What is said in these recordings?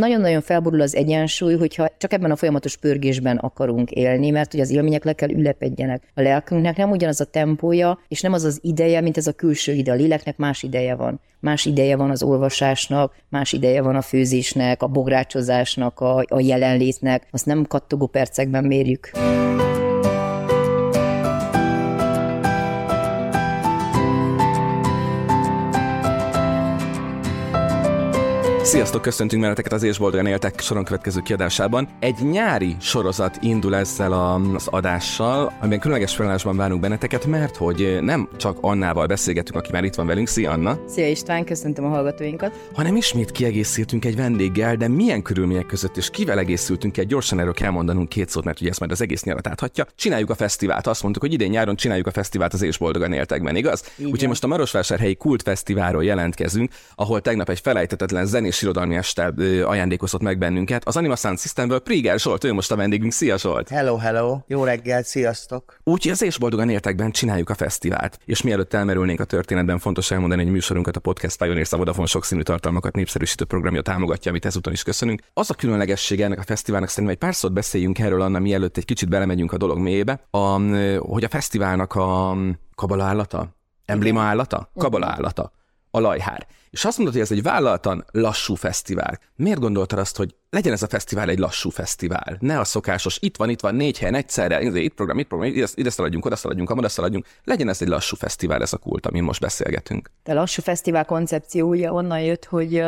Nagyon-nagyon felborul az egyensúly, hogyha csak ebben a folyamatos pörgésben akarunk élni, mert hogy az élmények le kell ülepedjenek. A lelkünknek nem ugyanaz a tempója, és nem az az ideje, mint ez a külső ide. A léleknek más ideje van. Más ideje van az olvasásnak, más ideje van a főzésnek, a bográcsozásnak, a, a jelenlétnek. Azt nem kattogó percekben mérjük. Sziasztok, köszöntünk benneteket az És Boldogan Éltek soron következő kiadásában. Egy nyári sorozat indul ezzel az adással, amiben különleges felállásban várunk benneteket, mert hogy nem csak Annával beszélgetünk, aki már itt van velünk. Szia Anna! Szia István, köszöntöm a hallgatóinkat! Hanem ismét kiegészítünk egy vendéggel, de milyen körülmények között és kivel egészültünk egy gyorsan erről kell mondanunk két szót, mert ugye ezt majd az egész nyarat áthatja. Csináljuk a fesztivált. Azt mondtuk, hogy idén nyáron csináljuk a fesztivált az És Boldogan Éltekben, igaz? Úgyhogy most a Marosvásárhelyi Kultfesztiválról jelentkezünk, ahol tegnap egy felejtetetlen zenés irodalmi este ajándékozott meg bennünket. Az Anima Sound Systemből Priger Zsolt, ő most a vendégünk. Szia Zsolt! Hello, hello! Jó reggel, sziasztok! Úgyhogy az és boldogan értekben csináljuk a fesztivált. És mielőtt elmerülnénk a történetben, fontos elmondani, hogy műsorunkat a Podcast Pioneer a Vodafone sokszínű tartalmakat népszerűsítő programja támogatja, amit ezúton is köszönünk. Az a különlegessége ennek a fesztiválnak szerintem egy pár szót beszéljünk erről, Anna, mielőtt egy kicsit belemegyünk a dolog mélyébe, a, hogy a fesztiválnak a kabala állata, embléma állata, kabala állata, a lajhár. És azt mondod, hogy ez egy vállaltan lassú fesztivál. Miért gondoltad azt, hogy legyen ez a fesztivál egy lassú fesztivál? Ne a szokásos, itt van, itt van, négy helyen egyszerre, itt program, itt program, ide, ide szaladjunk, oda szaladjunk, oda szaladjunk. Legyen ez egy lassú fesztivál, ez a kult, amin most beszélgetünk. A lassú fesztivál koncepciója onnan jött, hogy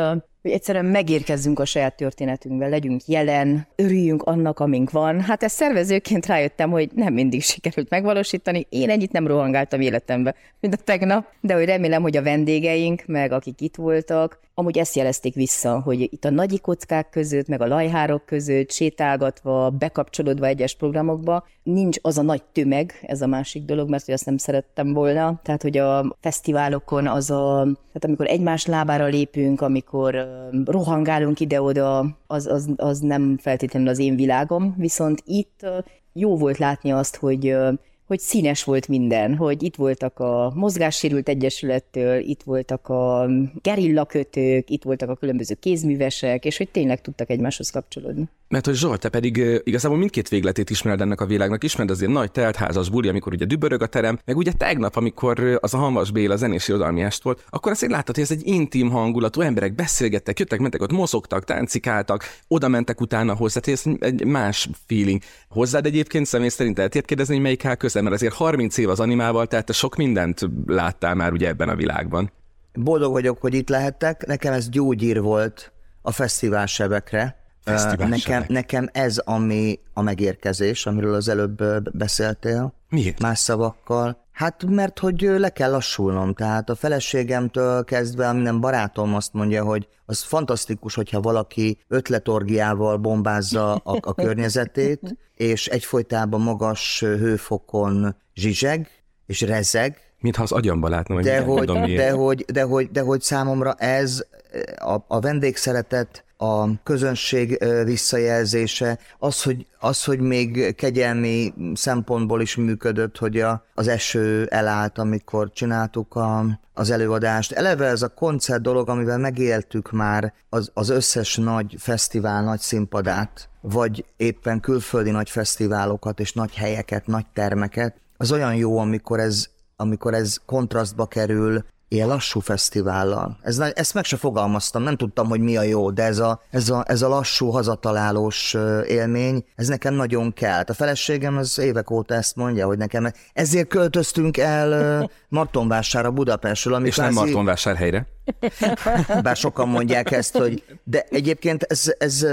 hogy egyszerűen megérkezzünk a saját történetünkbe, legyünk jelen, örüljünk annak, amink van. Hát ezt szervezőként rájöttem, hogy nem mindig sikerült megvalósítani. Én ennyit nem rohangáltam életembe, mint a tegnap, de hogy remélem, hogy a vendégeink, meg akik itt voltak, amúgy ezt jelezték vissza, hogy itt a nagy kockák között, meg a lajhárok között, sétálgatva, bekapcsolódva egyes programokba, nincs az a nagy tömeg, ez a másik dolog, mert hogy azt nem szerettem volna. Tehát, hogy a fesztiválokon az a, tehát amikor egymás lábára lépünk, amikor rohangálunk ide-oda, az, az, az nem feltétlenül az én világom, viszont itt jó volt látni azt, hogy hogy színes volt minden, hogy itt voltak a Mozgássérült Egyesülettől, itt voltak a gerillakötők, itt voltak a különböző kézművesek, és hogy tényleg tudtak egymáshoz kapcsolódni. Mert hogy Zsolt, te pedig igazából mindkét végletét ismered ennek a világnak, ismered az ilyen nagy teltházas buli, amikor ugye dübörög a terem, meg ugye tegnap, amikor az a Hamas Béla zenés irodalmi est volt, akkor azt láttad, hogy ez egy intim hangulatú, emberek beszélgettek, jöttek, mentek, ott mozogtak, táncikáltak, oda mentek utána hozzá, tehát ez egy más feeling. Hozzád egyébként személy szerint el kérdezni, hogy melyik áll közel, mert azért 30 év az animával, tehát te sok mindent láttál már ugye ebben a világban. Boldog vagyok, hogy itt lehettek, nekem ez gyógyír volt a fesztivál sebekre, nekem, nekem ez ami a megérkezés, amiről az előbb beszéltél. Miért? Más szavakkal. Hát mert hogy le kell lassulnom, tehát a feleségemtől kezdve minden barátom azt mondja, hogy az fantasztikus, hogyha valaki ötletorgiával bombázza a, a környezetét, és egyfolytában magas hőfokon zsizseg és rezeg, Mintha az agyamba látna, hogy de hogy, de, hogy, de, hogy, de hogy számomra ez a, a vendégszeretet a közönség visszajelzése, az hogy, az, hogy még kegyelmi szempontból is működött, hogy a, az eső elállt, amikor csináltuk a, az előadást. Eleve ez a koncert dolog, amivel megéltük már az, az összes nagy fesztivál nagy színpadát, vagy éppen külföldi nagy fesztiválokat és nagy helyeket, nagy termeket, az olyan jó, amikor ez, amikor ez kontrasztba kerül ilyen lassú fesztivállal. Ez, ezt meg se fogalmaztam, nem tudtam, hogy mi a jó, de ez a, ez a, ez a lassú, hazatalálós élmény, ez nekem nagyon kell. A feleségem az évek óta ezt mondja, hogy nekem ezért költöztünk el Martonvásárra Budapestről. Ami És kvázi... nem Martonvásárhelyre? Bár sokan mondják ezt, hogy de egyébként ez, ez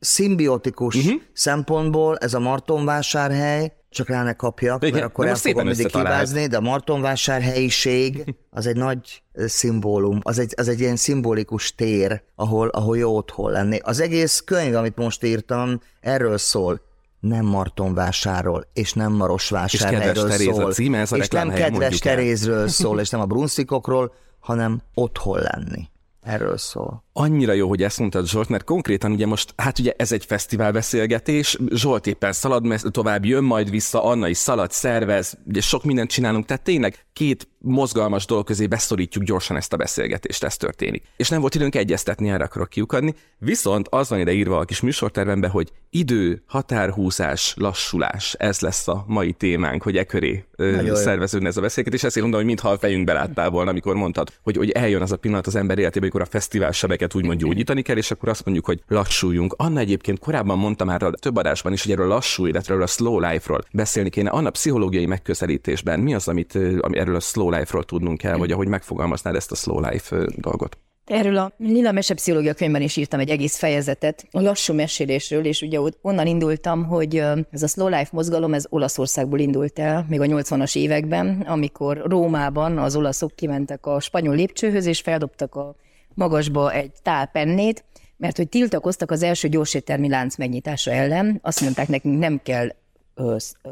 szimbiotikus uh-huh. szempontból, ez a Martonvásárhely, csak rá ne kapjak, Igen, mert akkor el fogom mindig hibázni, de a Martonvásárhelyiség az egy nagy szimbólum, az egy, az egy ilyen szimbolikus tér, ahol, ahol jó otthon lenni. Az egész könyv, amit most írtam, erről szól nem Martonvásáról, és nem Marosvásárhelyről szól. A címe, ez a és nem kedves Terézről szól, és nem a brunszikokról, hanem otthon lenni. Erről szól. Annyira jó, hogy ezt mondtad Zsolt, mert konkrétan ugye most, hát ugye ez egy fesztivál beszélgetés, Zsolt éppen szalad, tovább jön majd vissza, Anna is szalad, szervez, ugye sok mindent csinálunk, tehát tényleg két mozgalmas dolog közé beszorítjuk gyorsan ezt a beszélgetést, ez történik. És nem volt időnk egyeztetni, erre akarok kiukadni. Viszont az van ide írva a kis műsortervemben, hogy idő, határhúzás, lassulás, ez lesz a mai témánk, hogy e köré szerveződne ez a beszélgetés. Ezért mondom, hogy mintha a fejünkbe láttál volna, amikor mondtad, hogy, hogy eljön az a pillanat az ember életében, amikor a fesztivál sebeket úgymond gyógyítani kell, és akkor azt mondjuk, hogy lassuljunk. Anna egyébként korábban mondta már a több adásban is, hogy erről a lassú életről, a slow life-ról beszélni kéne. Anna pszichológiai megközelítésben mi az, amit ami erről a slow life-ról tudnunk kell, vagy ahogy megfogalmaznád ezt a slow life dolgot? Erről a Lila Mese Pszichológia könyvben is írtam egy egész fejezetet a lassú mesélésről, és ugye onnan indultam, hogy ez a slow life mozgalom, ez Olaszországból indult el, még a 80-as években, amikor Rómában az olaszok kimentek a spanyol lépcsőhöz, és feldobtak a magasba egy tál pennét, mert hogy tiltakoztak az első gyorséttermi lánc megnyitása ellen, azt mondták nekünk nem kell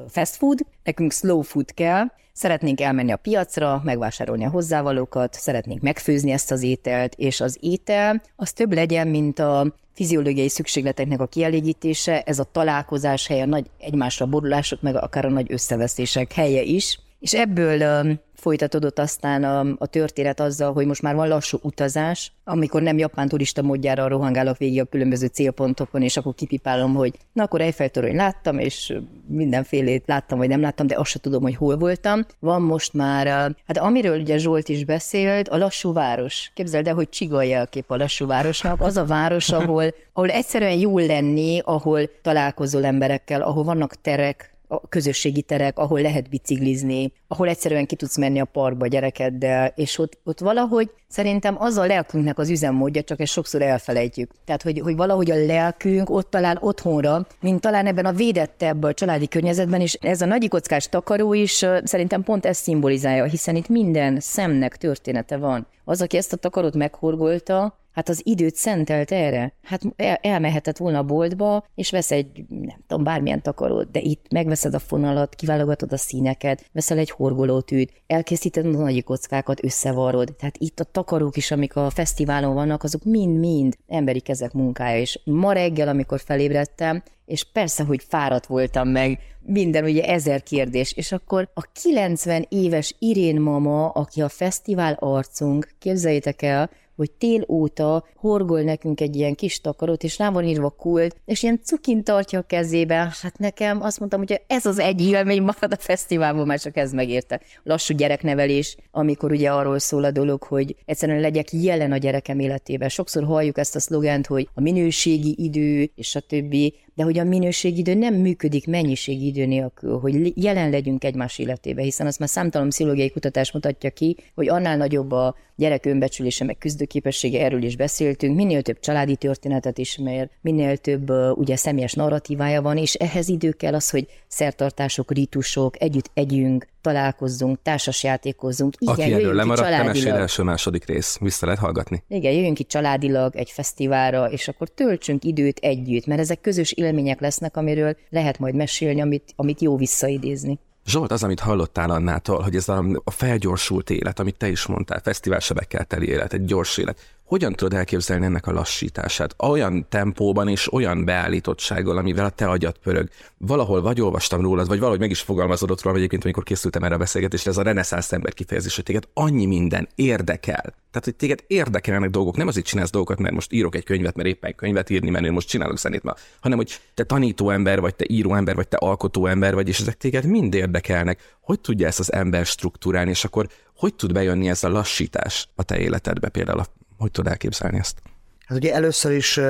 fast food, nekünk slow food kell, szeretnénk elmenni a piacra, megvásárolni a hozzávalókat, szeretnénk megfőzni ezt az ételt, és az étel az több legyen, mint a fiziológiai szükségleteknek a kielégítése, ez a találkozás helye, a nagy egymásra borulások, meg akár a nagy összeveszések helye is. És ebből folytatódott aztán a, a történet azzal, hogy most már van lassú utazás, amikor nem japán turista módjára rohangálok végig a különböző célpontokon, és akkor kipipálom, hogy na akkor Eiffel torony láttam, és mindenfélét láttam, vagy nem láttam, de azt sem tudom, hogy hol voltam. Van most már, hát amiről ugye Zsolt is beszélt, a lassú város. Képzeld el, hogy csiga jelkép a lassú városnak. Az a város, ahol, ahol egyszerűen jól lenni, ahol találkozol emberekkel, ahol vannak terek, a közösségi terek, ahol lehet biciklizni, ahol egyszerűen ki tudsz menni a parkba gyerekeddel, és ott, ott valahogy szerintem az a lelkünknek az üzemmódja, csak ezt sokszor elfelejtjük. Tehát, hogy, hogy valahogy a lelkünk ott talán otthonra, mint talán ebben a védettebb családi környezetben, és ez a nagy kockás takaró is szerintem pont ezt szimbolizálja, hiszen itt minden szemnek története van. Az, aki ezt a takarót meghorgolta, Hát az időt szentelt erre. Hát el, elmehetett volna a boltba, és vesz egy, nem tudom, bármilyen takarót, de itt megveszed a fonalat, kiválogatod a színeket, veszel egy horgolótűt, elkészíted a nagy kockákat, összevarod. Tehát itt a takarók is, amik a fesztiválon vannak, azok mind-mind emberi kezek munkája. És ma reggel, amikor felébredtem, és persze, hogy fáradt voltam meg, minden ugye ezer kérdés, és akkor a 90 éves Irén mama, aki a fesztivál arcunk, képzeljétek el, hogy tél óta horgol nekünk egy ilyen kis takarot, és rá van írva kult, és ilyen cukin tartja a kezében. Hát nekem azt mondtam, hogy ez az egy élmény marad a fesztiválban, már csak ez megérte. Lassú gyereknevelés, amikor ugye arról szól a dolog, hogy egyszerűen legyek jelen a gyerekem életében. Sokszor halljuk ezt a szlogent, hogy a minőségi idő, és a többi, de hogy a minőségidő nem működik mennyiségi idő nélkül, hogy jelen legyünk egymás életébe, hiszen azt már számtalan pszichológiai kutatás mutatja ki, hogy annál nagyobb a gyerek önbecsülése, meg küzdőképessége, erről is beszéltünk, minél több családi történetet ismer, minél több ugye személyes narratívája van, és ehhez idő kell az, hogy szertartások, ritusok, együtt együnk, találkozzunk, társasjátékozzunk. Igen, Aki erről lemaradt, te mesél első második rész, vissza lehet hallgatni. Igen, jöjjünk ki családilag egy fesztiválra, és akkor töltsünk időt együtt, mert ezek közös élmények lesznek, amiről lehet majd mesélni, amit, amit jó visszaidézni. Zsolt, az, amit hallottál Annától, hogy ez a, a felgyorsult élet, amit te is mondtál, fesztiválsebekkel teli élet, egy gyors élet, hogyan tudod elképzelni ennek a lassítását? Olyan tempóban és olyan beállítottsággal, amivel a te agyat pörög. Valahol vagy olvastam rólad, vagy valahogy meg is fogalmazodott róla, egyébként, amikor készültem erre a beszélgetésre, ez a reneszánsz ember kifejezés, hogy téged annyi minden érdekel. Tehát, hogy téged érdekelnek dolgok, nem azért csinálsz dolgokat, mert most írok egy könyvet, mert éppen könyvet írni, én most csinálok zenét, ma, hanem hogy te tanító ember, vagy te író ember, vagy te alkotó ember vagy, és ezek téged mind érdekelnek. Hogy tudja ezt az ember struktúrálni, és akkor hogy tud bejönni ez a lassítás a te életedbe, például a hogy tud elképzelni ezt? Hát ugye először is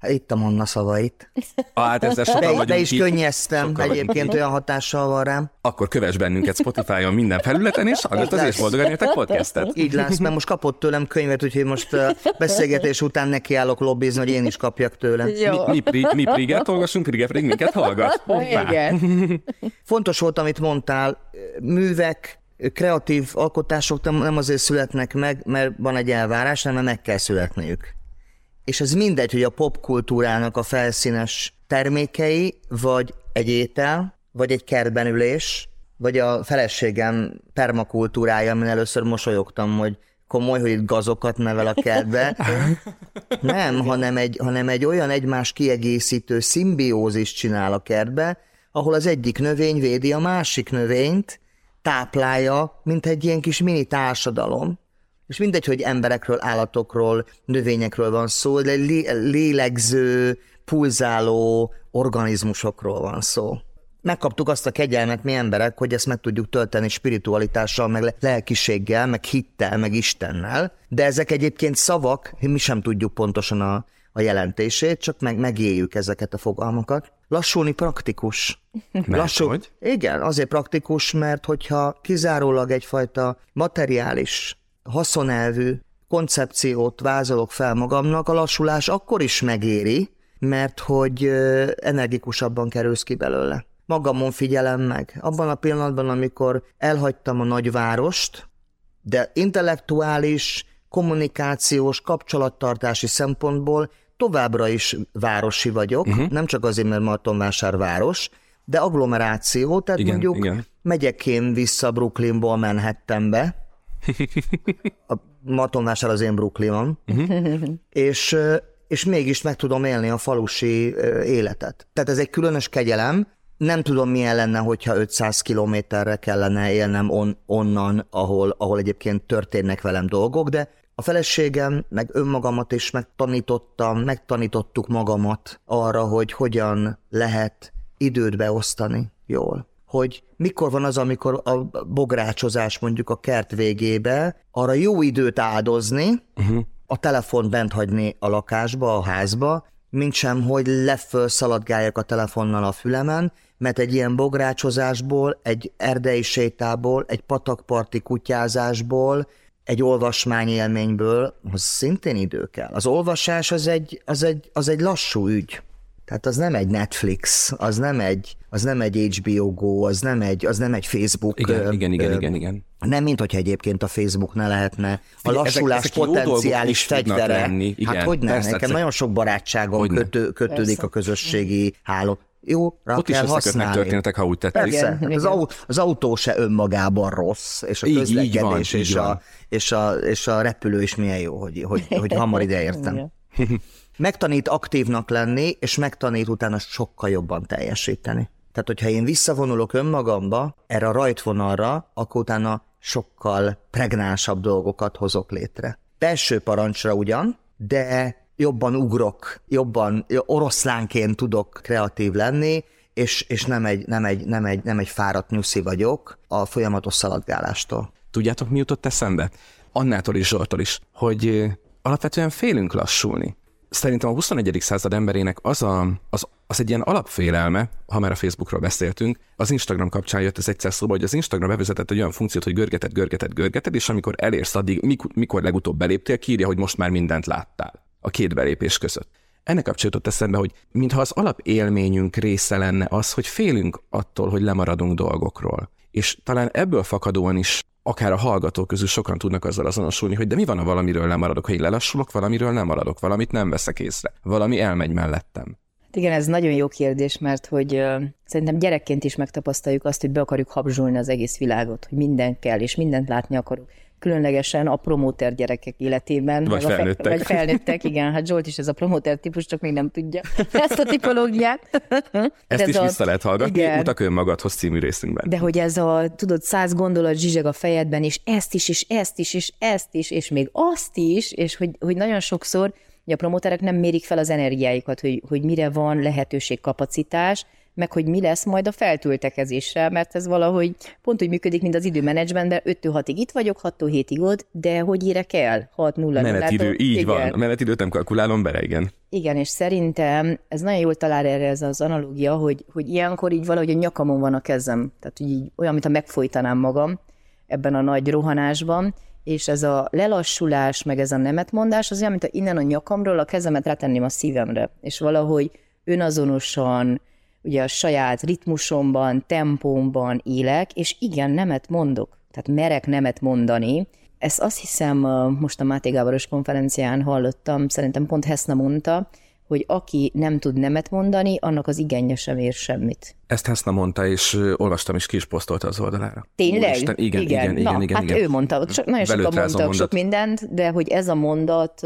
Hát itt a Manna szavait. Ah, hát ezzel sokan de, vagyunk de is könnyeztem, egyébként olyan hatással van rám. Akkor kövess bennünket Spotify-on minden felületen, és hallgass az és boldogan értek podcastet. Így lesz, mert most kapott tőlem könyvet, úgyhogy most beszélgetés után nekiállok lobbizni, hogy én is kapjak tőle. Jó. Mi, mi, mi Priget olvasunk, Priget pedig minket hallgat. Igen. Fontos volt, amit mondtál, művek, kreatív alkotások nem azért születnek meg, mert van egy elvárás, hanem meg kell születniük. És ez mindegy, hogy a popkultúrának a felszínes termékei, vagy egy étel, vagy egy kertben ülés, vagy a feleségem permakultúrája, amin először mosolyogtam, hogy komoly, hogy itt gazokat nevel a kertbe. Nem, hanem egy, hanem egy olyan egymás kiegészítő szimbiózis csinál a kertbe, ahol az egyik növény védi a másik növényt, táplálja, mint egy ilyen kis mini társadalom. És mindegy, hogy emberekről, állatokról, növényekről van szó, de lélegző, pulzáló organizmusokról van szó megkaptuk azt a kegyelmet mi emberek, hogy ezt meg tudjuk tölteni spiritualitással, meg lelkiséggel, meg hittel, meg Istennel, de ezek egyébként szavak, mi sem tudjuk pontosan a, a jelentését, csak meg megéljük ezeket a fogalmakat. Lassulni praktikus. Mert Lassú, hogy? Igen, azért praktikus, mert hogyha kizárólag egyfajta materiális, haszonelvű koncepciót vázolok fel magamnak, a lassulás akkor is megéri, mert hogy energikusabban kerülsz ki belőle magamon figyelem meg. Abban a pillanatban, amikor elhagytam a nagyvárost, de intellektuális, kommunikációs, kapcsolattartási szempontból továbbra is városi vagyok, uh-huh. nem csak azért, mert Martonvásár város, de agglomeráció, tehát igen, mondjuk igen. megyek én vissza Brooklynból Manhattanbe, a Martonvásár az én Brooklynom, uh-huh. és, és mégis meg tudom élni a falusi életet. Tehát ez egy különös kegyelem, nem tudom, milyen lenne, hogyha 500 kilométerre kellene élnem on, onnan, ahol, ahol egyébként történnek velem dolgok, de a feleségem, meg önmagamat is megtanítottam, megtanítottuk magamat arra, hogy hogyan lehet időt beosztani jól. Hogy mikor van az, amikor a bográcsozás mondjuk a kert végébe, arra jó időt áldozni, uh-huh. a telefont bent hagyni a lakásba, a házba, mint sem, hogy leföl szaladgáljak a telefonnal a fülemen, mert egy ilyen bográcsozásból, egy erdei sétából, egy patakparti kutyázásból, egy olvasmányélményből, az szintén idő kell. Az olvasás az egy, az egy, az egy lassú ügy. Tehát az nem egy Netflix, az nem egy, az nem egy HBO Go, az nem egy, az nem egy Facebook. Igen, ö, igen, igen, ö, igen, igen. Nem, mint hogyha egyébként a Facebook ne lehetne a lassulás ezek, ezek potenciális fegyvere. Lenni. Igen, hát hogy nem, nekem persze. nagyon sok barátságom kötő, kötődik persze. a közösségi háló. Jó, rá Ott kell is használni. történetek, ha úgy tették. Persze, igen, az, autó, az autó se önmagában rossz, és a így, közlekedés így van, és, így a, és, a, és a repülő is milyen jó, hogy, hogy, hogy hamar ide értem. megtanít aktívnak lenni, és megtanít utána sokkal jobban teljesíteni. Tehát, hogyha én visszavonulok önmagamba, erre a rajtvonalra, akkor utána sokkal pregnánsabb dolgokat hozok létre. Belső parancsra ugyan, de jobban ugrok, jobban oroszlánként tudok kreatív lenni, és, és nem, egy, nem, egy, nem, egy, nem egy fáradt nyuszi vagyok a folyamatos szaladgálástól. Tudjátok, mi jutott eszembe? Annától is Zsoltól is, hogy alapvetően félünk lassulni szerintem a 21. század emberének az, a, az, az egy ilyen alapfélelme, ha már a Facebookról beszéltünk, az Instagram kapcsán jött ez egyszer szóba, hogy az Instagram bevezetett egy olyan funkciót, hogy görgeted, görgeted, görgeted, és amikor elérsz addig, mikor, mikor legutóbb beléptél, kírja, hogy most már mindent láttál a két belépés között. Ennek kapcsolatot eszembe, hogy mintha az alapélményünk része lenne az, hogy félünk attól, hogy lemaradunk dolgokról. És talán ebből fakadóan is akár a hallgatók közül sokan tudnak azzal azonosulni, hogy de mi van, ha valamiről nem maradok, ha én lelassulok, valamiről nem maradok, valamit nem veszek észre, valami elmegy mellettem. Hát igen, ez nagyon jó kérdés, mert hogy uh, szerintem gyerekként is megtapasztaljuk azt, hogy be akarjuk habzsolni az egész világot, hogy minden kell, és mindent látni akarunk különlegesen a promóter gyerekek életében. Vagy felnőttek. Fe, vagy felnőttek, igen. Hát Zsolt is ez a promóter típus, csak még nem tudja ezt a tipológiát. Ezt ez is a, vissza lehet hallgatni, igen. Utak önmagadhoz című részünkben. De hogy ez a, tudod, száz gondolat zsizseg a fejedben, és ezt is, és ezt is, és ezt is, és még azt is, és hogy, hogy nagyon sokszor hogy a promóterek nem mérik fel az energiáikat, hogy, hogy mire van lehetőség, kapacitás, meg hogy mi lesz majd a feltöltekezéssel, mert ez valahogy pont úgy működik, mint az időmenedzsmentben, 5 6-ig itt vagyok, 6 7-ig ott, de hogy érek el? 6 0 Menetidő, így igen. van. A menetidőt nem kalkulálom bele, igen. Igen, és szerintem ez nagyon jól talál erre ez az analógia, hogy, hogy ilyenkor így valahogy a nyakamon van a kezem. Tehát, így olyan, mintha megfojtanám magam ebben a nagy rohanásban, és ez a lelassulás, meg ez a nemetmondás, az olyan, mint innen a nyakamról a kezemet rátenném a szívemre, és valahogy önazonosan, ugye a saját ritmusomban, tempómban élek, és igen, nemet mondok. Tehát merek nemet mondani. Ezt azt hiszem most a Máté Gáboros konferencián hallottam, szerintem pont Heszna mondta, hogy aki nem tud nemet mondani, annak az igénye sem ér semmit. Ezt Heszna mondta, és olvastam, és ki is posztolta az oldalára. Tényleg? Úristen, igen, igen, igen, igen, Na, igen, hát igen. ő mondta, csak nagyon sokan mondtak sok mindent, de hogy ez a mondat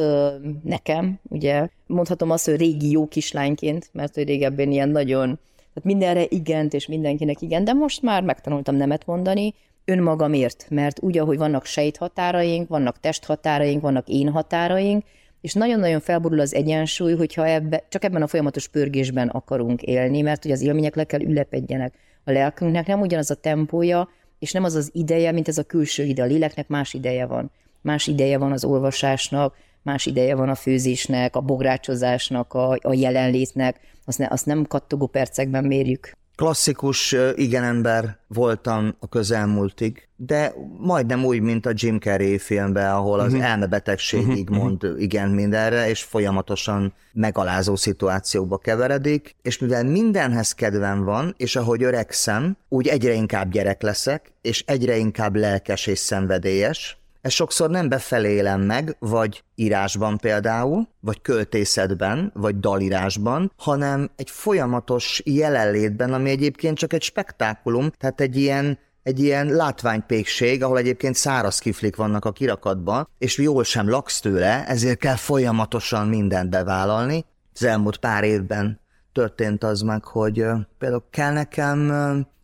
nekem, ugye, mondhatom azt, hogy régi jó kislányként, mert hogy régebben ilyen nagyon, tehát mindenre igent, és mindenkinek igen, de most már megtanultam nemet mondani, önmagamért, mert úgy, ahogy vannak sejthatáraink, vannak testhatáraink, vannak én határaink, és nagyon-nagyon felborul az egyensúly, hogyha ebbe, csak ebben a folyamatos pörgésben akarunk élni, mert hogy az élmények le kell ülepedjenek. A lelkünknek nem ugyanaz a tempója, és nem az az ideje, mint ez a külső ide. A léleknek más ideje van. Más ideje van az olvasásnak, más ideje van a főzésnek, a bográcsozásnak, a, a jelenlétnek, azt, ne, azt nem kattogó percekben mérjük klasszikus igen ember voltam a közelmúltig, de majdnem úgy, mint a Jim Carrey filmben, ahol az uh-huh. elmebetegségig uh-huh. mond igen mindenre, és folyamatosan megalázó szituációkba keveredik, és mivel mindenhez kedvem van, és ahogy öregszem, úgy egyre inkább gyerek leszek, és egyre inkább lelkes és szenvedélyes, ezt sokszor nem befelé élem meg, vagy írásban például, vagy költészetben, vagy dalírásban, hanem egy folyamatos jelenlétben, ami egyébként csak egy spektákulum, tehát egy ilyen egy ilyen látványpékség, ahol egyébként száraz kiflik vannak a kirakatban, és jól sem laksz tőle, ezért kell folyamatosan mindent bevállalni. Az elmúlt pár évben történt az meg, hogy például kell nekem,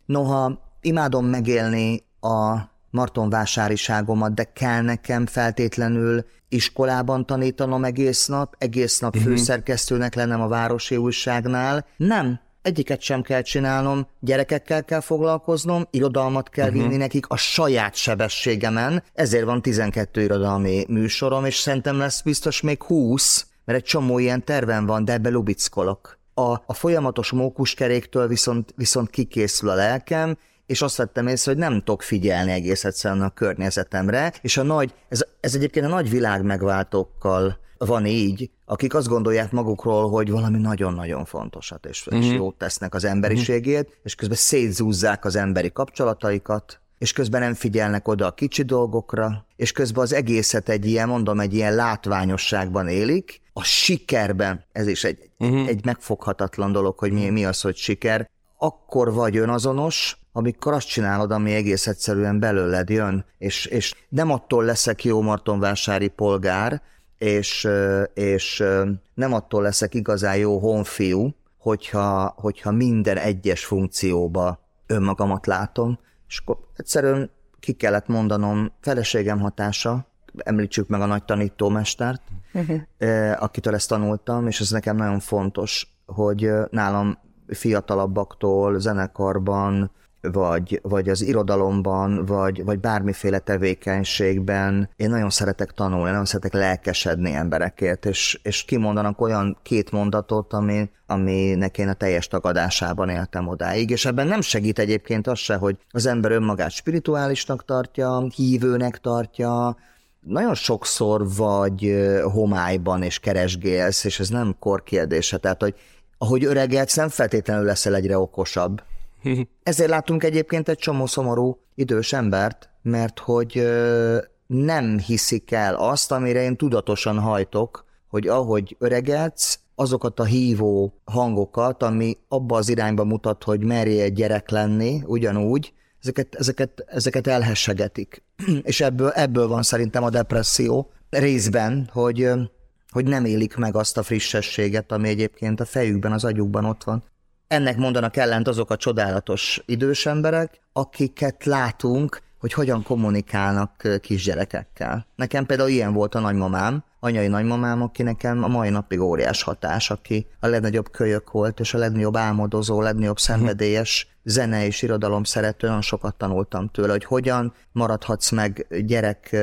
noha imádom megélni a martonvásáriságomat, de kell nekem feltétlenül iskolában tanítanom egész nap, egész nap uh-huh. főszerkesztőnek lennem a Városi Újságnál. Nem, egyiket sem kell csinálnom, gyerekekkel kell foglalkoznom, irodalmat kell uh-huh. vinni nekik a saját sebességemen, ezért van 12 irodalmi műsorom, és szerintem lesz biztos még 20, mert egy csomó ilyen terven van, de ebbe lubickolok. A, a folyamatos mókuskeréktől viszont, viszont kikészül a lelkem, és azt vettem észre, hogy nem tudok figyelni egész egyszerűen a környezetemre, és a nagy, ez, ez egyébként a nagy világ megváltókkal van így, akik azt gondolják magukról, hogy valami nagyon-nagyon fontosat és, és mhm. jót tesznek az emberiségét, uh-huh. és közben szétzúzzák az emberi kapcsolataikat, és közben nem figyelnek oda a kicsi dolgokra, és közben az egészet egy ilyen, mondom, egy ilyen látványosságban élik, a sikerben, ez is egy, uh-huh. egy megfoghatatlan dolog, hogy mi, mi az, hogy siker, akkor vagy önazonos, amikor azt csinálod, ami egész egyszerűen belőled jön, és, és nem attól leszek jó martonvásári polgár, és, és nem attól leszek igazán jó honfiú, hogyha, hogyha minden egyes funkcióba önmagamat látom, és akkor egyszerűen ki kellett mondanom feleségem hatása, említsük meg a nagy tanítómestert, uh-huh. akitől ezt tanultam, és ez nekem nagyon fontos, hogy nálam fiatalabbaktól zenekarban, vagy, vagy az irodalomban, vagy, vagy bármiféle tevékenységben. Én nagyon szeretek tanulni, nagyon szeretek lelkesedni emberekért, és, és kimondanak olyan két mondatot, ami, aminek én a teljes tagadásában éltem odáig, és ebben nem segít egyébként az se, hogy az ember önmagát spirituálisnak tartja, hívőnek tartja, nagyon sokszor vagy homályban és keresgélsz, és ez nem korkérdése, tehát hogy ahogy öregedsz, nem feltétlenül leszel egyre okosabb, Ezért látunk egyébként egy csomó szomorú idős embert, mert hogy nem hiszik el azt, amire én tudatosan hajtok, hogy ahogy öregedsz, azokat a hívó hangokat, ami abba az irányba mutat, hogy merje egy gyerek lenni, ugyanúgy, ezeket, ezeket, ezeket elhessegetik. És ebből, ebből van szerintem a depresszió részben, hogy, hogy nem élik meg azt a frissességet, ami egyébként a fejükben, az agyukban ott van. Ennek mondanak ellent azok a csodálatos idős emberek, akiket látunk, hogy hogyan kommunikálnak kisgyerekekkel. Nekem például ilyen volt a nagymamám, anyai nagymamám, aki nekem a mai napig óriás hatás, aki a legnagyobb kölyök volt, és a legnagyobb álmodozó, a legnagyobb mhm. szenvedélyes zene és irodalom szerető, nagyon sokat tanultam tőle, hogy hogyan maradhatsz meg gyerek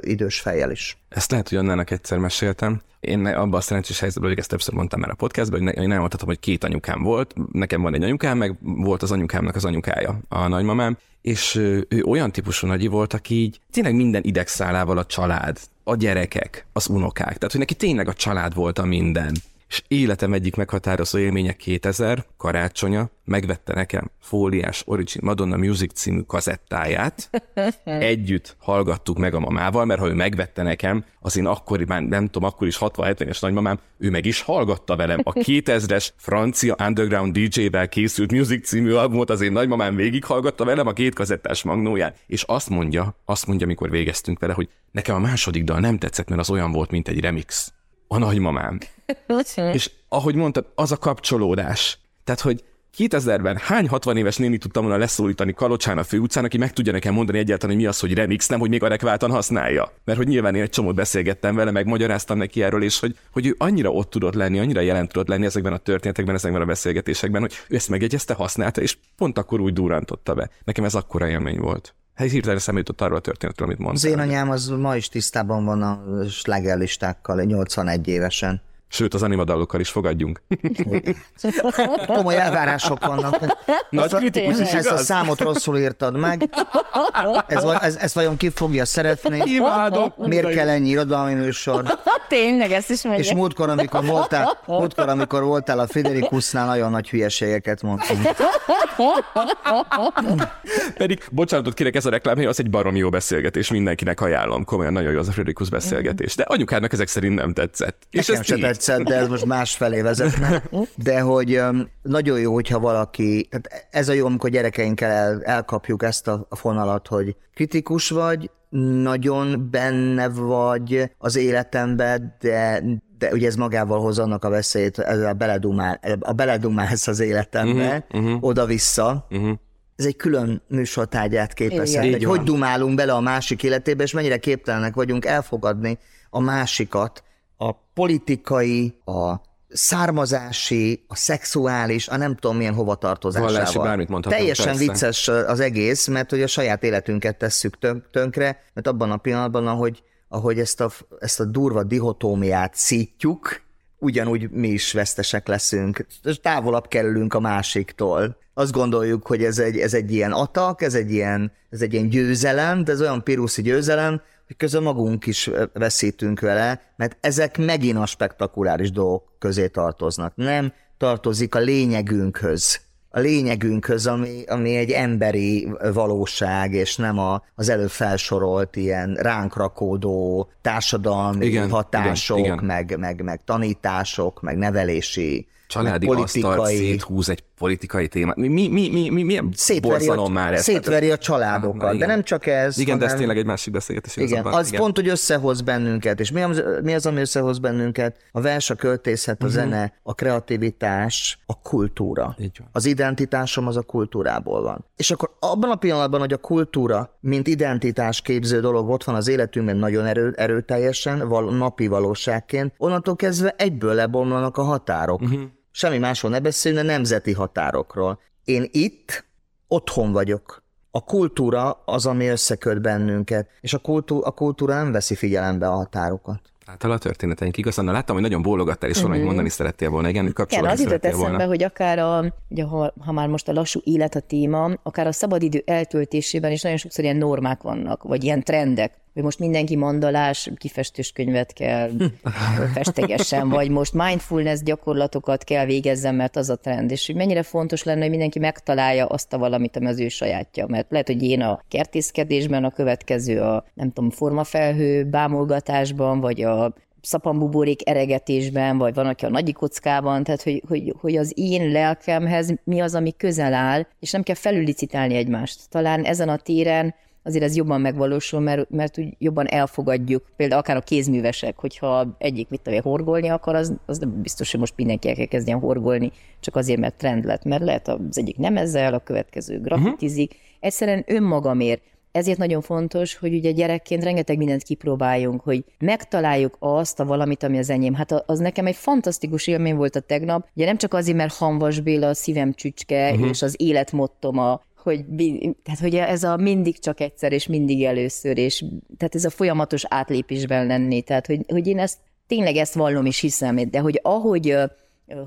idős fejjel is. Ezt lehet, hogy Annának egyszer meséltem. Én abban a szerencsés helyzetben, hogy ezt többször mondtam már a podcastban, hogy én elmondhatom, hogy két anyukám volt. Nekem van egy anyukám, meg volt az anyukámnak az anyukája, a nagymamám, és ő olyan típusú nagyi volt, aki így tényleg minden idegszálával a család, a gyerekek, az unokák. Tehát, hogy neki tényleg a család volt a minden. És életem egyik meghatározó élménye 2000, karácsonya, megvette nekem fóliás Origin Madonna Music című kazettáját. Együtt hallgattuk meg a mamával, mert ha ő megvette nekem, az én akkori, már nem tudom, akkor is 60-70-es nagymamám, ő meg is hallgatta velem a 2000-es francia underground DJ-vel készült Music című albumot, az én nagymamám végighallgatta velem a két kazettás magnóján, és azt mondja, azt mondja, amikor végeztünk vele, hogy nekem a második dal nem tetszett, mert az olyan volt, mint egy remix. A nagymamám. és ahogy mondtad, az a kapcsolódás. Tehát, hogy 2000-ben hány 60 éves néni tudtam volna leszólítani Kalocsán a főutcán, aki meg tudja nekem mondani egyáltalán, hogy mi az, hogy remix, nem, hogy még adekváltan használja. Mert hogy nyilván én egy csomót beszélgettem vele, meg magyaráztam neki erről, és hogy, hogy ő annyira ott tudott lenni, annyira jelen tudott lenni ezekben a történetekben, ezekben a beszélgetésekben, hogy ő ezt megjegyezte, használta, és pont akkor úgy durantotta be. Nekem ez akkora élmény volt. Hát hirtelen eszembe jutott arról a történetről, amit mondtál. Az én anyám az ma is tisztában van a slágerlistákkal, 81 évesen. Sőt, az animadalokkal is fogadjunk. Komoly elvárások vannak. Nagy kritikus is Ezt a számot rosszul írtad meg. Ez, ez, ezt vajon ki fogja szeretni? Imádom. Miért kell ennyi irodalmi műsor? Tényleg, ezt is És mondja. múltkor, amikor voltál, múltkor, amikor voltál a Friderikusznál, nagyon nagy hülyeségeket mondtam. Pedig, bocsánatot kérek, ez a reklám, az egy baromi jó beszélgetés, mindenkinek ajánlom, komolyan nagyon jó az a Friderikus beszélgetés. De anyukának ezek szerint nem tetszett. És ez se. Tetszett, de ez most másfelé vezetne. De hogy nagyon jó, hogyha valaki, tehát ez a jó, amikor gyerekeinkkel el, elkapjuk ezt a, a fonalat, hogy kritikus vagy, nagyon benne vagy az életemben, de, de ugye ez magával hoz annak a veszélyt, ez a, beledumál, a beledumálsz az életembe, uh-huh, uh-huh. oda-vissza, uh-huh. ez egy külön műsortárgyát képezhet, hogy hogy dumálunk bele a másik életébe, és mennyire képtelenek vagyunk elfogadni a másikat, a politikai, a származási, a szexuális, a nem tudom milyen hovatartozásával. Vallási, bármit mondhatunk, Teljesen persze. vicces az egész, mert hogy a saját életünket tesszük tön- tönkre, mert abban a pillanatban, ahogy, ahogy ezt, a, ezt a durva dihotómiát szítjuk, ugyanúgy mi is vesztesek leszünk, és távolabb kerülünk a másiktól. Azt gondoljuk, hogy ez egy, ez egy ilyen atak, ez egy ilyen, ez egy ilyen győzelem, de ez olyan piruszi győzelem, hogy közben magunk is veszítünk vele, mert ezek megint a spektakuláris dolgok közé tartoznak. Nem tartozik a lényegünkhöz. A lényegünkhöz, ami, ami egy emberi valóság, és nem a, az előbb felsorolt ilyen ránk rakódó társadalmi Igen, hatások, igen, igen. Meg, meg, meg tanítások, meg nevelési, Családi meg asztalt széthúz egy politikai témát. Mi, mi, mi, mi, mi milyen szétveri, a, már ez? szétveri a családokat, na, de igen. nem csak ez. Igen, de ez hanem- tényleg egy másik beszélgetés. igen, van. az pont, hogy összehoz bennünket. És mi az, mi az, ami összehoz bennünket? A vers, a költészet, a zene, a kreativitás, a kultúra. Az identitásom az a kultúrából van. És akkor abban a pillanatban, hogy a kultúra, mint identitás képző dolog ott van az életünkben nagyon erő, erőteljesen, val, napi valóságként, onnantól kezdve egyből lebomlanak a határok. Uh-huh. Semmi másról ne beszéljünk, de nemzeti határokról. Én itt otthon vagyok. A kultúra az, ami összeköt bennünket, és a, kultú, a kultúra nem veszi figyelembe a határokat. Által a történeteink igazán, na, láttam, hogy nagyon bólogattál, és valamit mondani szerettél volna, igen, Igen, kapcsolódni az jutott eszembe, volna. hogy akár a, ugye, ha, ha már most a lassú élet a téma, akár a szabadidő eltöltésében is nagyon sokszor ilyen normák vannak, vagy ilyen trendek, hogy most mindenki mandalás, kifestős könyvet kell festegessen, vagy most mindfulness gyakorlatokat kell végezzen, mert az a trend. És hogy mennyire fontos lenne, hogy mindenki megtalálja azt a valamit, ami az ő sajátja. Mert lehet, hogy én a kertészkedésben, a következő a, nem tudom, formafelhő bámolgatásban, vagy a szapambuborék eregetésben, vagy van, aki a nagy kockában, tehát hogy, hogy, hogy az én lelkemhez mi az, ami közel áll, és nem kell felülicitálni egymást. Talán ezen a téren azért ez jobban megvalósul, mert, mert úgy jobban elfogadjuk, például akár a kézművesek, hogyha egyik mit tudom, horgolni akar, az, az nem biztos, hogy most mindenki kezdjen horgolni, csak azért, mert trend lett, mert lehet az egyik nem ezzel, a következő grafitizik. Uh-huh. Egyszerűen önmagamért ezért nagyon fontos, hogy ugye gyerekként rengeteg mindent kipróbáljunk, hogy megtaláljuk azt a valamit, ami az enyém. Hát az nekem egy fantasztikus élmény volt a tegnap, ugye nem csak azért, mert Hanvas Béla a szívem csücske, uh-huh. és az életmottoma, hogy, tehát, hogy ez a mindig csak egyszer, és mindig először, és tehát ez a folyamatos átlépésben lenni. Tehát, hogy, hogy én ezt tényleg ezt vallom és hiszem, de hogy ahogy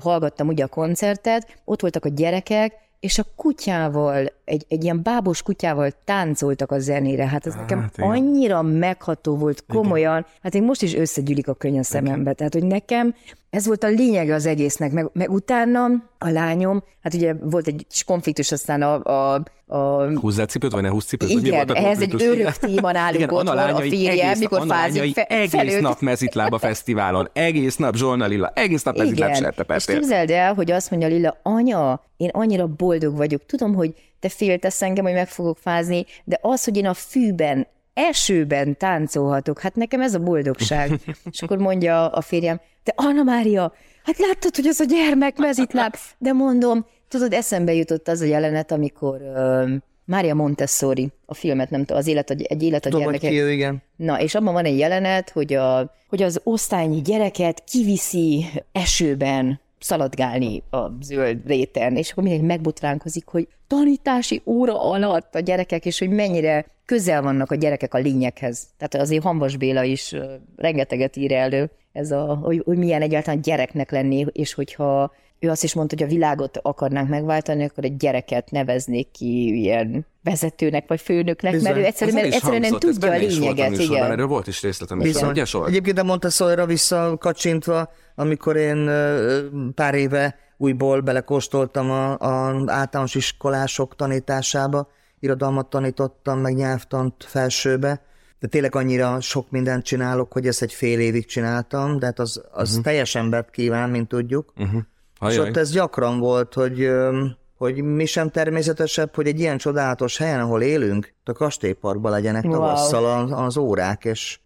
hallgattam ugye a koncertet, ott voltak a gyerekek, és a kutyával, egy, egy ilyen bábos kutyával táncoltak a zenére. Hát ez nekem Hát igen. annyira megható volt, komolyan. Hát én most is összegyűlik a könyv a szemembe. Tehát, hogy nekem ez volt a lényege az egésznek, meg, meg utána a lányom, hát ugye volt egy kis konfliktus, aztán a, a a... Húzzátcipőt, vagy ne húzzcipőt? Igen, ehhez egy örök téma nálunk Igen, ott van, a férje, egész, mikor fázik fe, Egész felőtt. nap mezitlába fesztiválon, egész nap Zsolna Lilla, egész nap mezitláb És képzeld el, hogy azt mondja Lilla, anya, én annyira boldog vagyok, tudom, hogy te féltesz engem, hogy meg fogok fázni, de az, hogy én a fűben esőben táncolhatok, hát nekem ez a boldogság. És akkor mondja a férjem, te Anna Mária, hát láttad, hogy az a gyermek mezitláb, de mondom, tudod, eszembe jutott az a jelenet, amikor uh, Mária Montessori, a filmet, nem tudom, az élet, egy élet a gyermekek. Ki igen. Na, és abban van egy jelenet, hogy, a, hogy az osztályi gyereket kiviszi esőben szaladgálni a zöld réten, és akkor mindenki megbotránkozik, hogy tanítási óra alatt a gyerekek, és hogy mennyire közel vannak a gyerekek a lényekhez. Tehát azért Hanvas Béla is rengeteget ír elő, ez a, hogy, hogy milyen egyáltalán gyereknek lenni, és hogyha ő azt is mondta, hogy a világot akarnánk megváltani, akkor egy gyereket neveznék ki ilyen vezetőnek vagy főnöknek, Bizony. mert ő egyszerűen, mert egyszerűen nem tudja a lényeget. Is igen. Erről volt is részletem. Bizony. Egyébként de mondta szóra visszakacsintva, amikor én pár éve újból belekóstoltam az általános iskolások tanításába, irodalmat tanítottam, meg nyelvtant felsőbe, de tényleg annyira sok mindent csinálok, hogy ezt egy fél évig csináltam, de hát az, az uh-huh. teljes embert kíván, mint tudjuk. Uh-huh. És ott ez gyakran volt, hogy, hogy mi sem természetesebb, hogy egy ilyen csodálatos helyen, ahol élünk, a kastélyparkban legyenek wow. tavasszal az órák, és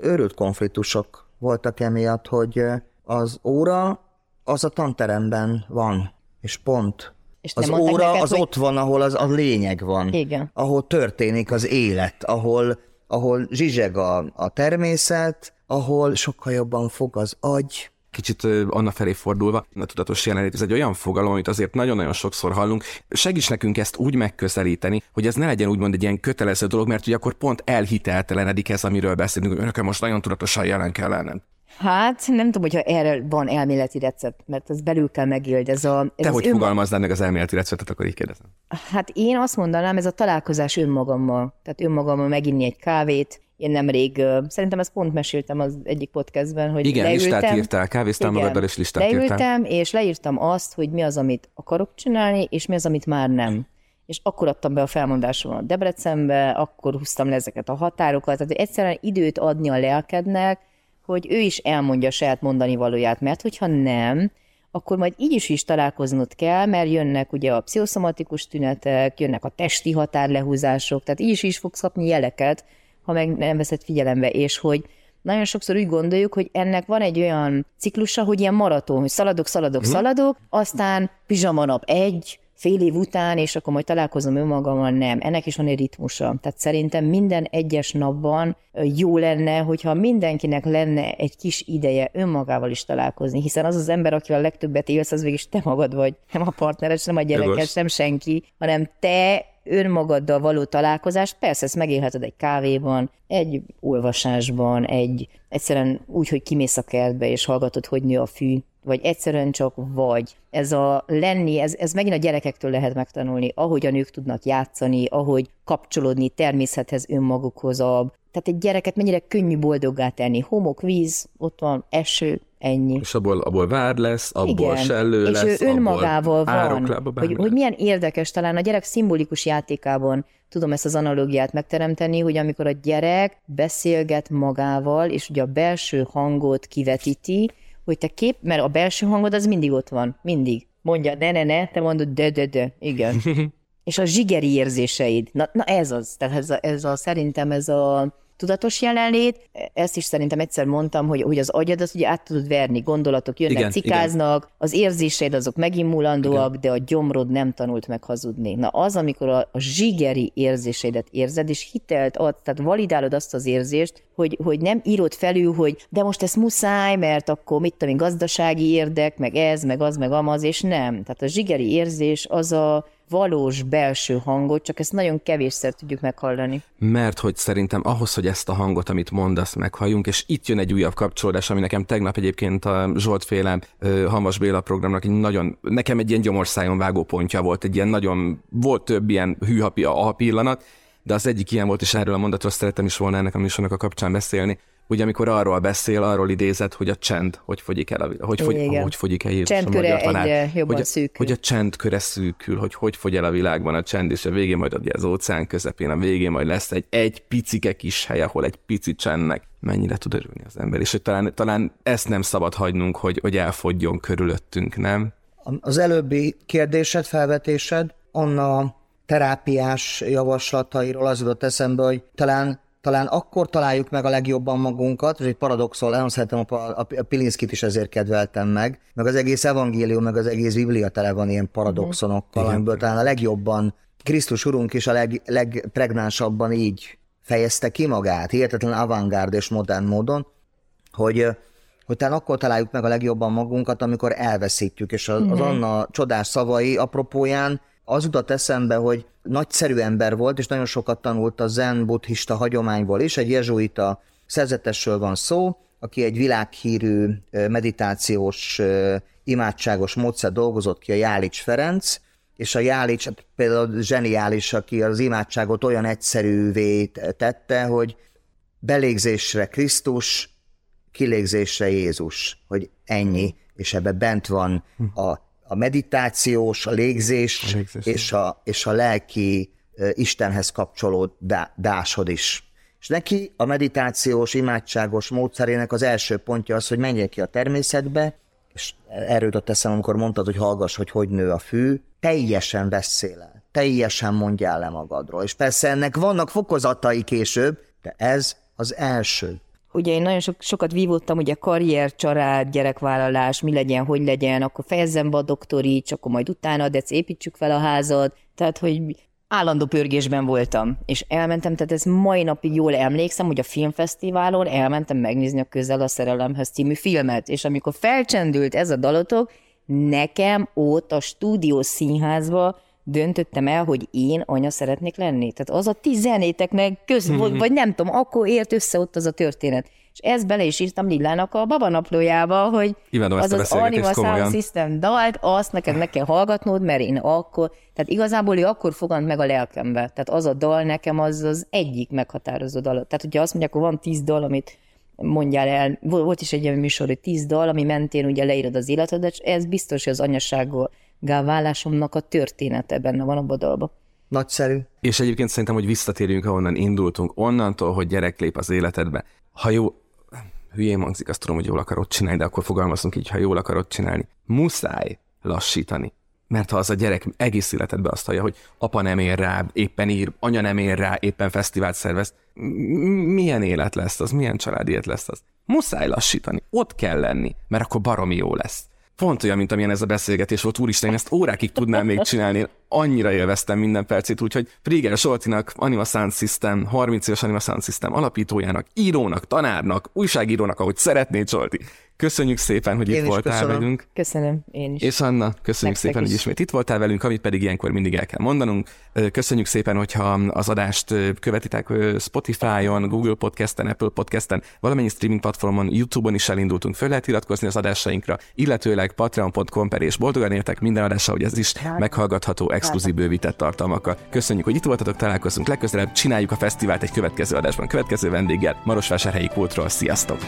őrült konfliktusok voltak emiatt, hogy az óra az a tanteremben van, és pont. És az óra neked, az hogy... ott van, ahol az a lényeg van. Igen. Ahol történik az élet, ahol, ahol zsizseg a, a természet, ahol sokkal jobban fog az agy, kicsit anna felé fordulva, a tudatos jelenlét, ez egy olyan fogalom, amit azért nagyon-nagyon sokszor hallunk. Segíts nekünk ezt úgy megközelíteni, hogy ez ne legyen úgymond egy ilyen kötelező dolog, mert ugye akkor pont elhiteltelenedik ez, amiről beszélünk, hogy önökkel most nagyon tudatosan jelen kell lennem. Hát nem tudom, hogyha erre van elméleti recept, mert ez belül kell megéld. Ez a, ez Te hogy ön... fogalmaznád meg az elméleti receptet, akkor így kérdezem. Hát én azt mondanám, ez a találkozás önmagammal. Tehát önmagammal meginni egy kávét, én nemrég, szerintem ezt pont meséltem az egyik podcastben, hogy Igen, leültem, listát írtál, kávéztál magaddal, és listát leültem, írtál. és leírtam azt, hogy mi az, amit akarok csinálni, és mi az, amit már nem. És akkor adtam be a felmondásomat Debrecenbe, akkor húztam le ezeket a határokat, tehát egyszerűen időt adni a lelkednek, hogy ő is elmondja a saját mondani valóját, mert hogyha nem, akkor majd így is is találkoznod kell, mert jönnek ugye a pszichoszomatikus tünetek, jönnek a testi határlehúzások, tehát így is is fogsz kapni jeleket, ha meg nem veszed figyelembe, és hogy nagyon sokszor úgy gondoljuk, hogy ennek van egy olyan ciklusa, hogy ilyen maraton, hogy szaladok, szaladok, uh-huh. szaladok, aztán pizsama nap egy, fél év után, és akkor majd találkozom önmagammal, nem. Ennek is van egy ritmusa. Tehát szerintem minden egyes napban jó lenne, hogyha mindenkinek lenne egy kis ideje önmagával is találkozni, hiszen az az ember, akivel a legtöbbet élsz, az végig te magad vagy, nem a partneres, nem a gyerekes, nem senki, hanem te önmagaddal való találkozást, persze ezt megélheted egy kávéban, egy olvasásban, egy egyszerűen úgy, hogy kimész a kertbe, és hallgatod, hogy nő a fű, vagy egyszerűen csak vagy. Ez a lenni, ez, ez megint a gyerekektől lehet megtanulni, ahogy a nők tudnak játszani, ahogy kapcsolódni természethez, önmagukhoz. A, tehát egy gyereket mennyire könnyű boldoggá tenni. Homok, víz, ott van eső, ennyi. És abból, abból vár lesz, abból Igen. sellő és lesz, ő önmagával van, hogy, hogy milyen érdekes, talán a gyerek szimbolikus játékában tudom ezt az analógiát megteremteni, hogy amikor a gyerek beszélget magával, és ugye a belső hangot kivetíti, hogy te kép, mert a belső hangod az mindig ott van, mindig. Mondja, ne, ne, ne, te mondod, de, de, de, igen. és a zsigeri érzéseid, na, na ez az, tehát ez a, ez a, szerintem ez a tudatos jelenlét. Ezt is szerintem egyszer mondtam, hogy, hogy az agyadat ugye át tudod verni, gondolatok jönnek, igen, cikáznak, igen. az érzéseid azok megimulandóak, igen. de a gyomrod nem tanult meg hazudni. Na az, amikor a, a zsigeri érzéseidet érzed, és hitelt ad, tehát validálod azt az érzést, hogy, hogy nem írod felül, hogy de most ez muszáj, mert akkor mit tudom, gazdasági érdek, meg ez, meg az, meg amaz, és nem. Tehát a zsigeri érzés az a valós belső hangot, csak ezt nagyon kevésszer tudjuk meghallani. Mert hogy szerintem ahhoz, hogy ezt a hangot, amit mondasz, meghalljunk, és itt jön egy újabb kapcsolódás, ami nekem tegnap egyébként a Zsolt féle Hamas Béla programnak egy nagyon, nekem egy ilyen gyomorszájon vágó pontja volt, egy ilyen nagyon, volt több ilyen hűhapi a pillanat, de az egyik ilyen volt, és erről a mondatról szeretem is volna ennek a műsornak a kapcsán beszélni, ugye amikor arról beszél, arról idézett, hogy a csend, hogy fogyik el, a, hogy, fogy, Igen. hogy fogyik el Csendköre magyar tanár, egyre jobban hogy, a- szűkül. hogy a csend köre szűkül, hogy hogy fogy el a világban a csend, és a végén majd ugye az óceán közepén, a végén majd lesz egy, egy picike kis hely, ahol egy pici csendnek mennyire tud örülni az ember, és hogy talán, talán ezt nem szabad hagynunk, hogy, hogy elfogjon körülöttünk, nem? Az előbbi kérdésed, felvetésed, Anna terápiás javaslatairól az jutott eszembe, hogy talán talán akkor találjuk meg a legjobban magunkat, ez egy paradoxol, nagyon szeretem a, a, a Pilinszkit is ezért kedveltem meg, meg az egész evangélium, meg az egész Biblia tele van ilyen paradoxonokkal, Igen. amiből talán a legjobban Krisztus Urunk is a leg, legpregnánsabban így fejezte ki magát, hihetetlen avantgárd és modern módon, hogy, hogy talán akkor találjuk meg a legjobban magunkat, amikor elveszítjük, és az, az Anna csodás szavai apropóján az jutott eszembe, hogy nagyszerű ember volt, és nagyon sokat tanult a zen buddhista hagyományból is, egy jezsuita szerzetesről van szó, aki egy világhírű meditációs, imádságos módszer dolgozott ki a Jálics Ferenc, és a Jálics hát például zseniális, aki az imádságot olyan egyszerűvé tette, hogy belégzésre Krisztus, kilégzésre Jézus, hogy ennyi, és ebbe bent van a, a meditációs, a légzés, A légzés, és, a, és a lelki Istenhez kapcsolódásod is. És neki a meditációs, imádságos módszerének az első pontja az, hogy menjél ki a természetbe, és erről jutott eszem, amikor mondtad, hogy hallgass, hogy hogy nő a fű, teljesen veszél el, teljesen mondjál le magadról. És persze ennek vannak fokozatai később, de ez az első. Ugye én nagyon sok, sokat vívottam, ugye karrier, család, gyerekvállalás, mi legyen, hogy legyen, akkor fejezzem be a doktorit, akkor majd utána, de építsük fel a házat, tehát, hogy állandó pörgésben voltam, és elmentem, tehát ez mai napig jól emlékszem, hogy a filmfesztiválon elmentem megnézni a Közel a szerelemhez című filmet, és amikor felcsendült ez a dalotok, nekem ott a stúdió színházba döntöttem el, hogy én anya szeretnék lenni. Tehát az a ti zenéteknek köz, vagy, vagy nem tudom, akkor ért össze ott az a történet. És ezt bele is írtam Lillának a babanaplójába, hogy ezt az az Anima Sound. System dalt, azt neked meg kell hallgatnod, mert én akkor, tehát igazából ő akkor fogant meg a lelkembe. Tehát az a dal nekem az az egyik meghatározó dal. Tehát hogyha azt mondják, hogy van tíz dal, amit mondjál el, Vol- volt is egy ilyen műsor, hogy tíz dal, ami mentén ugye leírod az életedet, és ez biztos, hogy az anyasággal válásomnak a története benne van a dalban. Nagyszerű. És egyébként szerintem, hogy visszatérjünk, ahonnan indultunk, onnantól, hogy gyerek lép az életedbe. Ha jó, hülyén hangzik, azt tudom, hogy jól akarod csinálni, de akkor fogalmazunk így, ha jól akarod csinálni. Muszáj lassítani. Mert ha az a gyerek egész életedben azt hallja, hogy apa nem ér rá, éppen ír, anya nem ér rá, éppen fesztivált szervez, milyen élet lesz az, milyen családi élet lesz az? Muszáj lassítani, ott kell lenni, mert akkor baromi jó lesz. Pont olyan, mint amilyen ez a beszélgetés volt, úristen, én ezt órákig tudnám még csinálni, annyira élveztem minden percét, úgyhogy Friger Soltinak, Anima Sound System, 30 éves Anima Sound System alapítójának, írónak, tanárnak, újságírónak, ahogy szeretnéd, Zsolti. Köszönjük szépen, hogy Én itt voltál köszönöm. velünk. Köszönöm, én is. És Anna, köszönjük Nektek szépen, hogy is. ismét itt voltál velünk, amit pedig ilyenkor mindig el kell mondanunk. Köszönjük szépen, hogyha az adást követitek Spotify-on, Google Podcast-en, Apple Podcast-en, valamennyi streaming platformon, YouTube-on is elindultunk, föl lehet iratkozni az adásainkra, illetőleg patreon.com per és boldogan éltek minden adása, hogy ez is meghallgatható, exkluzív bővített tartalmakkal. Köszönjük, hogy itt voltatok, találkozunk legközelebb, csináljuk a fesztivált egy következő adásban, következő vendéggel, Marosvásárhelyi Kultról. Sziasztok!